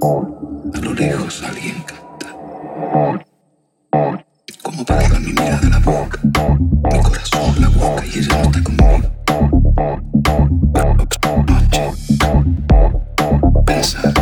A lo lejos alguien canta. Como para mi mirada la boca, mi corazón la boca y ella está conmigo. Noche, pensar.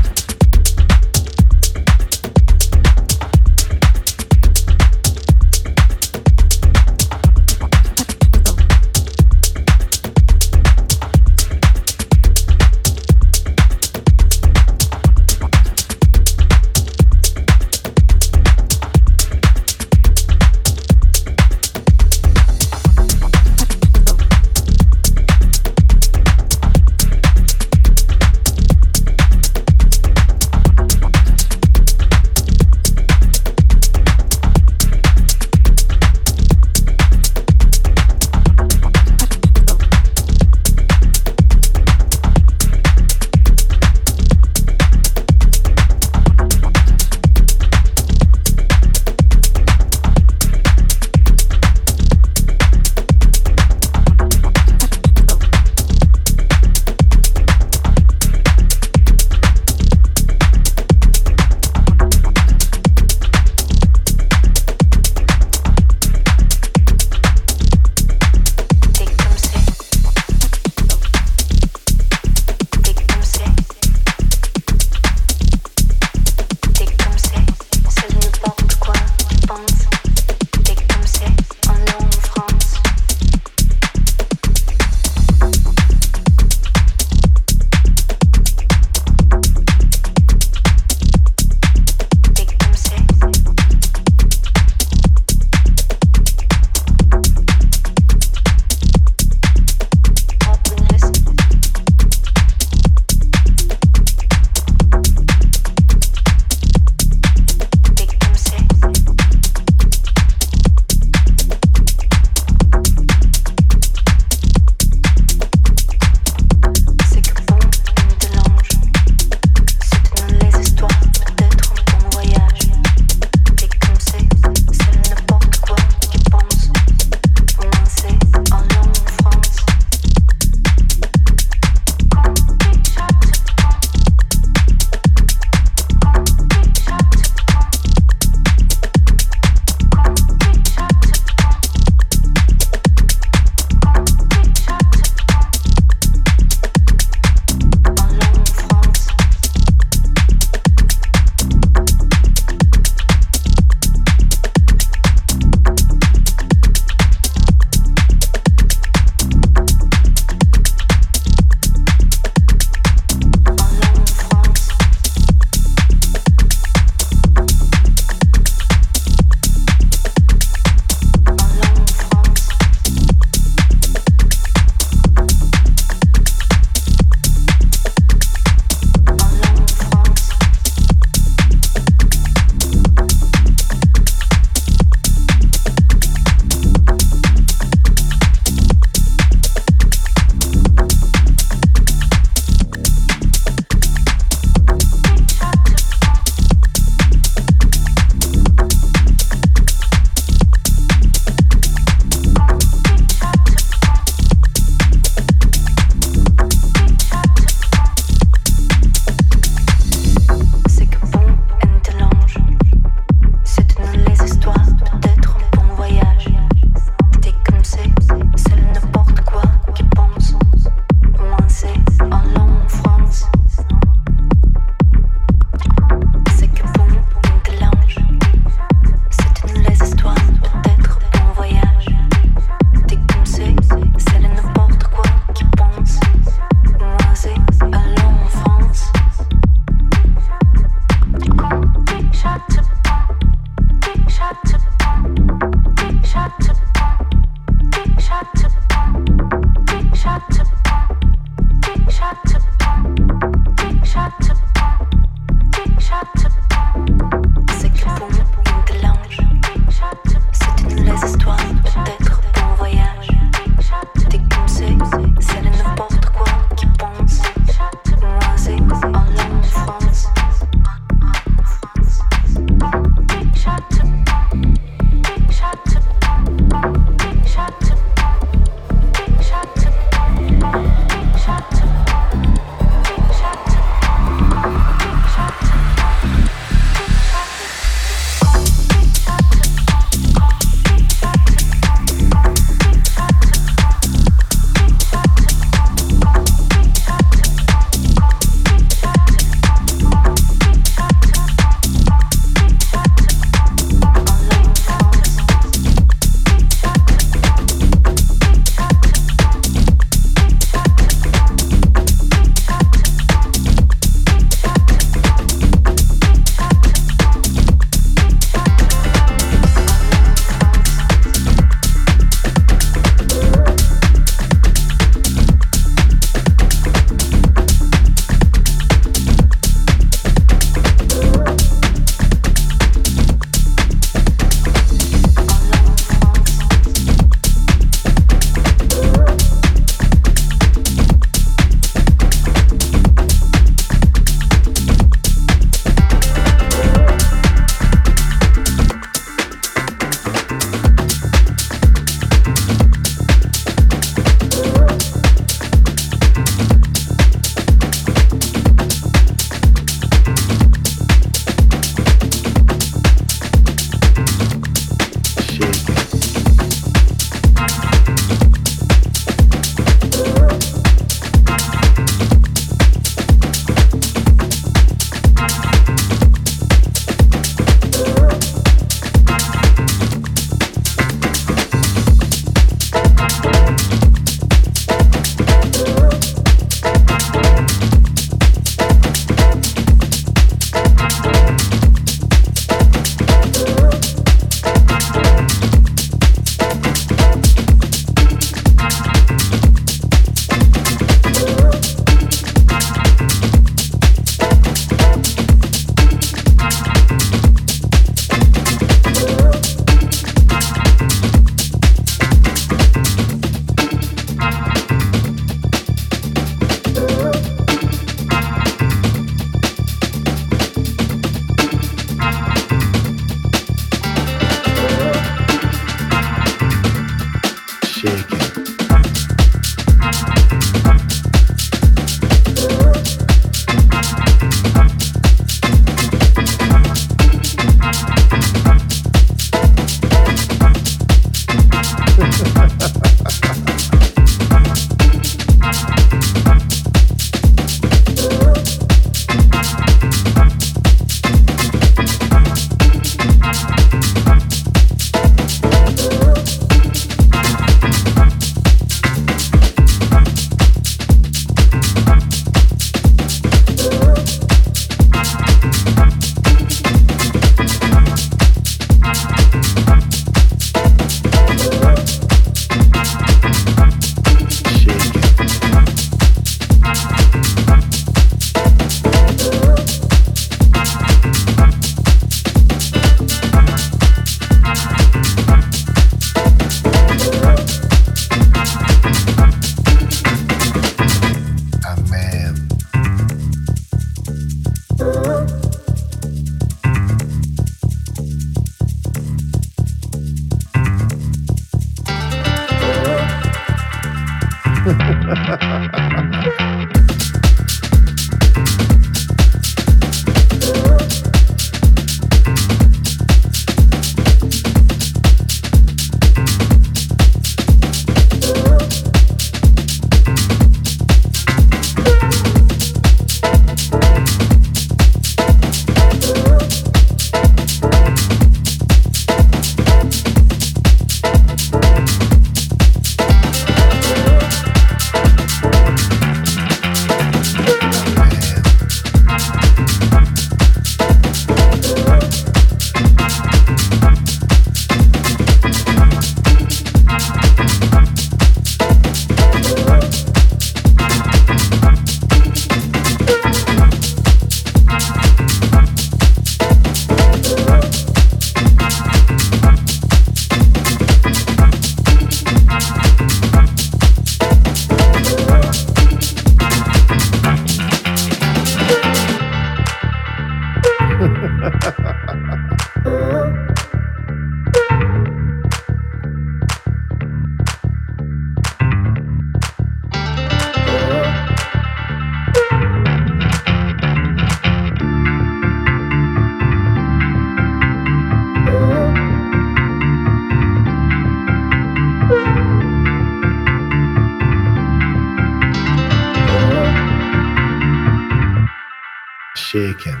shaking.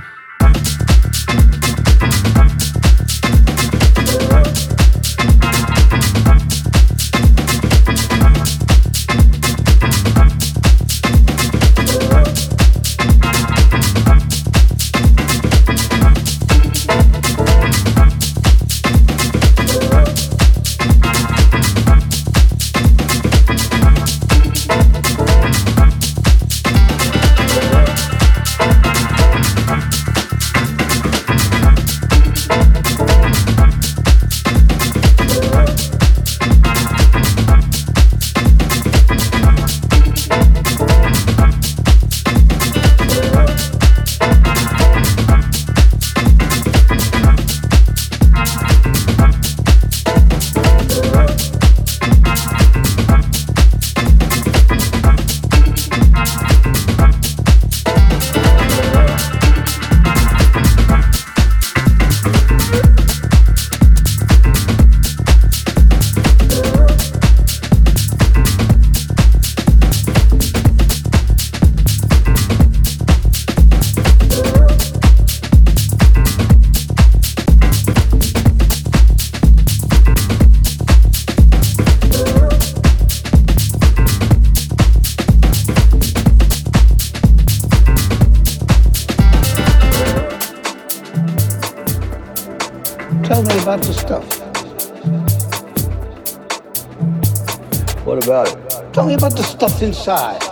inside.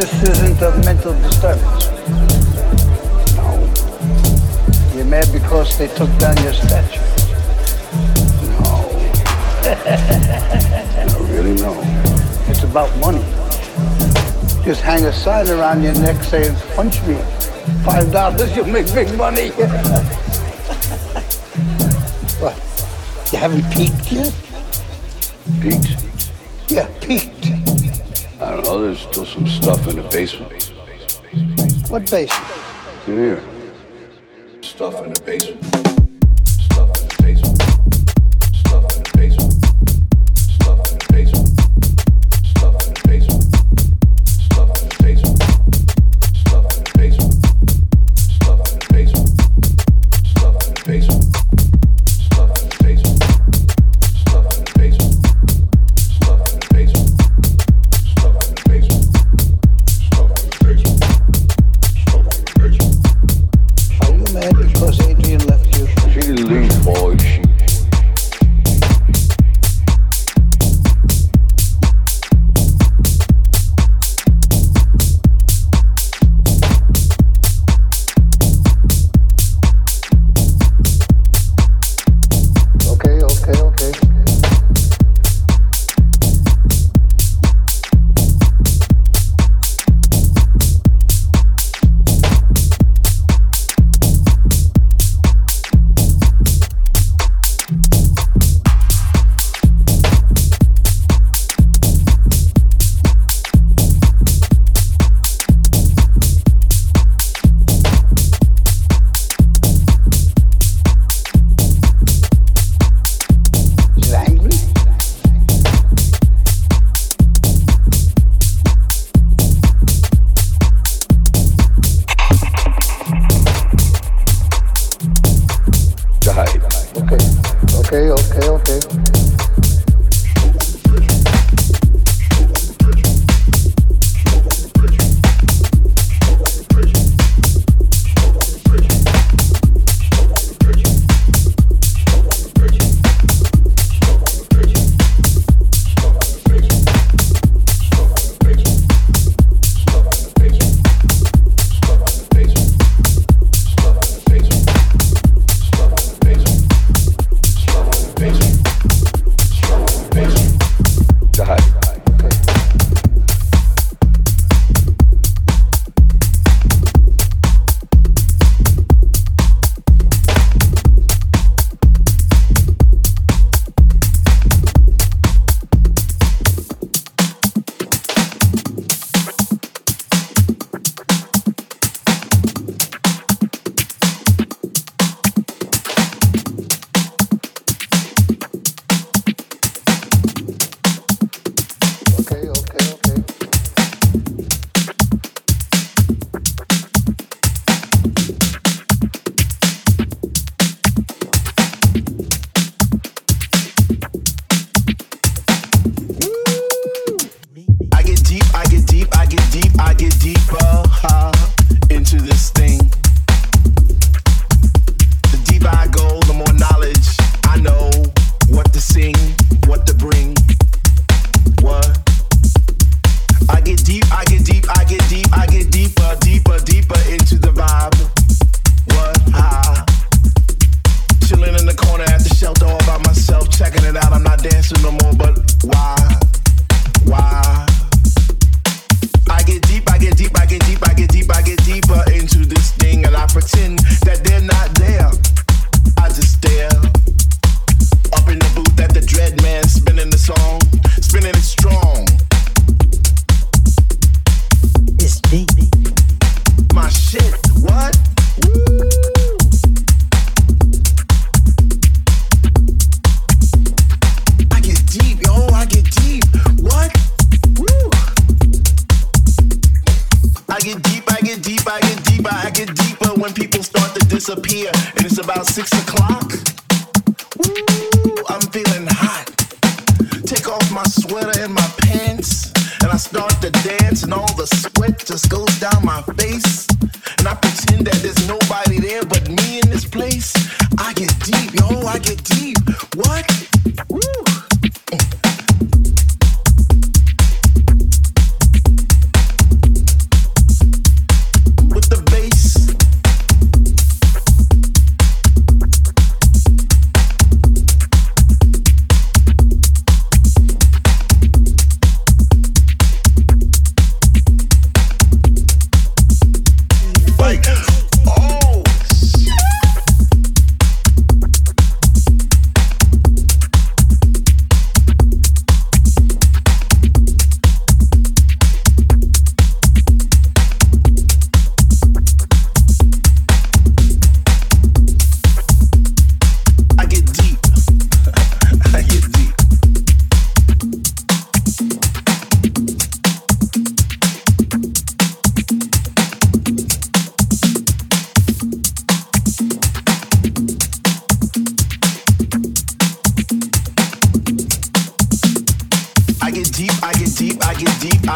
this isn't a mental disturbance. No. You're mad because they took down your statue. No. no, really, no. It's about money. Just hang a sign around your neck saying, punch me. Five dollars, you'll make big money. what? You haven't peaked yet? Peaked? Yeah, peaked there's still some stuff in the basement. What basement? In here. Stuff in the basement.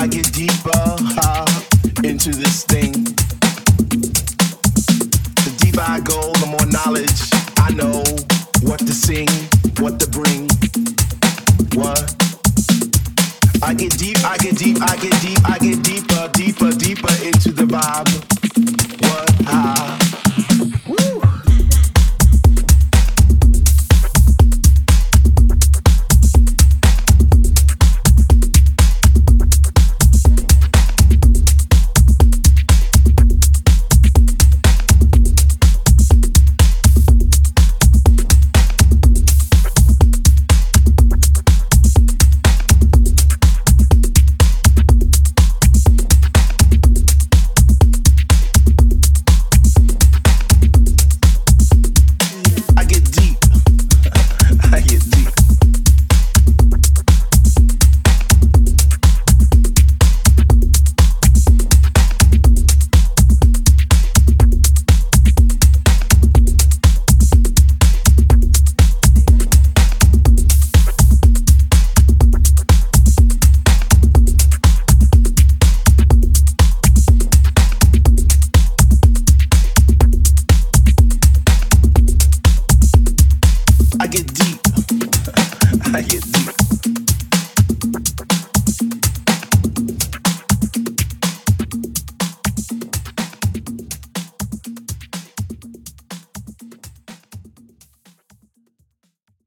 I get deeper.